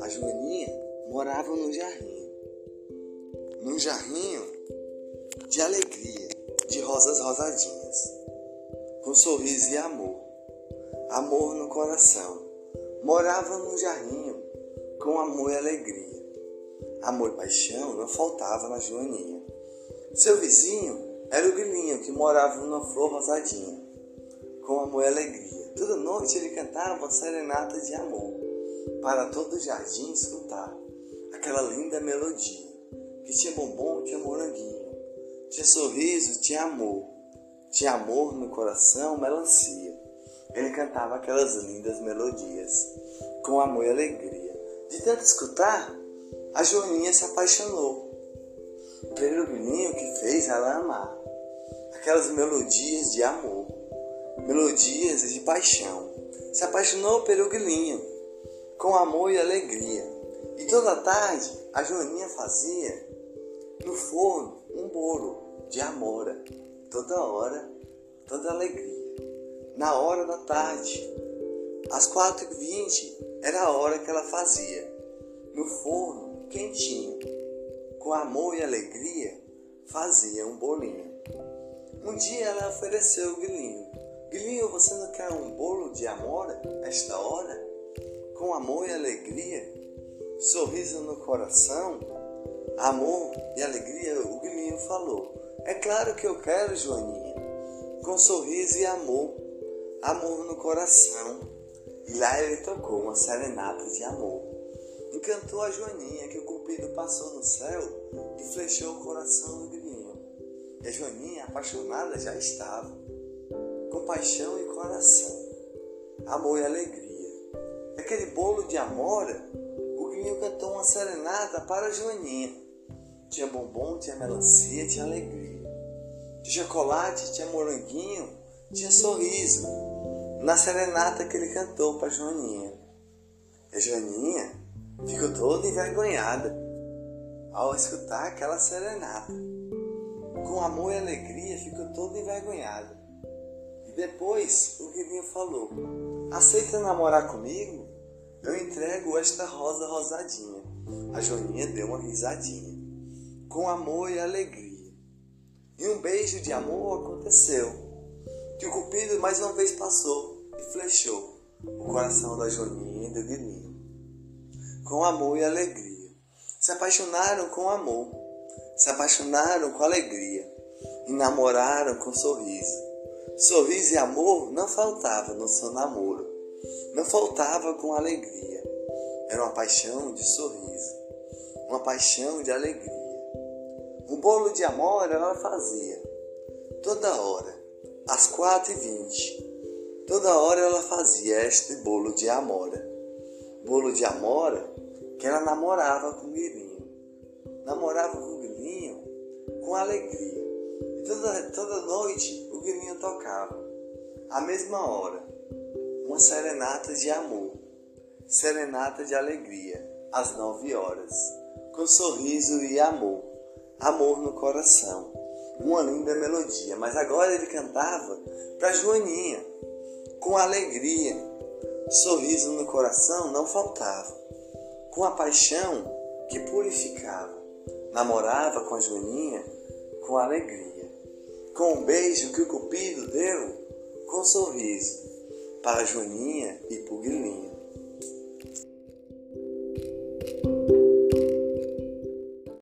A Joaninha morava num jarrinho. Num jarrinho de alegria, de rosas rosadinhas, com sorriso e amor, amor no coração. Morava num jarrinho com amor e alegria. Amor e paixão não faltava na Joaninha. Seu vizinho era o grilinho que morava numa flor rosadinha, com amor e alegria. Toda noite ele cantava uma serenata de amor, para todo o jardim escutar aquela linda melodia, que tinha bombom, tinha moranguinho, tinha sorriso, tinha amor, tinha amor no coração, melancia. Ele cantava aquelas lindas melodias, com amor e alegria. De tanto escutar, a Joaninha se apaixonou pelo grilinho que fez ela amar aquelas melodias de amor, melodias de paixão. Se apaixonou pelo grilinho, com amor e alegria. E toda tarde a Joaninha fazia no forno um bolo de amora, toda hora, toda alegria. Na hora da tarde, às quatro e vinte, era a hora que ela fazia, no forno quentinho, com amor e alegria, fazia um bolinho. Um dia ela ofereceu o Guilhinho. Guilhinho, você não quer um bolo de amora esta hora? Com amor e alegria, sorriso no coração, amor e alegria, o Guilhinho falou. É claro que eu quero, Joaninha, com sorriso e amor, amor no coração. E lá ele tocou uma serenata de amor. Encantou a Joaninha que o cupido passou no céu e flechou o coração do Guilhinho. E a Joaninha, apaixonada, já estava, com paixão e coração, amor e alegria. Aquele bolo de amora, o Guinho cantou uma serenata para a Joaninha. Tinha bombom, tinha melancia, tinha alegria. Tinha chocolate, tinha moranguinho, tinha sorriso. Na serenata que ele cantou para a Joaninha. E a Joaninha ficou toda envergonhada ao escutar aquela serenata com amor e alegria, ficou todo envergonhado. E depois o Guilhinho falou: Aceita namorar comigo? Eu entrego esta rosa rosadinha. A Joaninha deu uma risadinha, com amor e alegria. E um beijo de amor aconteceu, que o Cupido mais uma vez passou e flechou o coração da Joaninha e do Guilhinho. Com amor e alegria. Se apaixonaram com amor se apaixonaram com alegria e namoraram com sorriso. Sorriso e amor não faltava no seu namoro, não faltava com alegria. Era uma paixão de sorriso, uma paixão de alegria. Um bolo de amor ela fazia, toda hora, às quatro e vinte. Toda hora ela fazia este bolo de amora. Bolo de amora que ela namorava com o Guirinho. Namorava com com alegria. E toda, toda noite o grilinho tocava, à mesma hora, uma serenata de amor, serenata de alegria, às nove horas, com sorriso e amor, amor no coração, uma linda melodia. Mas agora ele cantava para Joaninha, com alegria, sorriso no coração não faltava, com a paixão que purificava. Namorava com a Joaninha com alegria, com um beijo que o Cupido deu com um sorriso para a Joaninha e Guilhinho.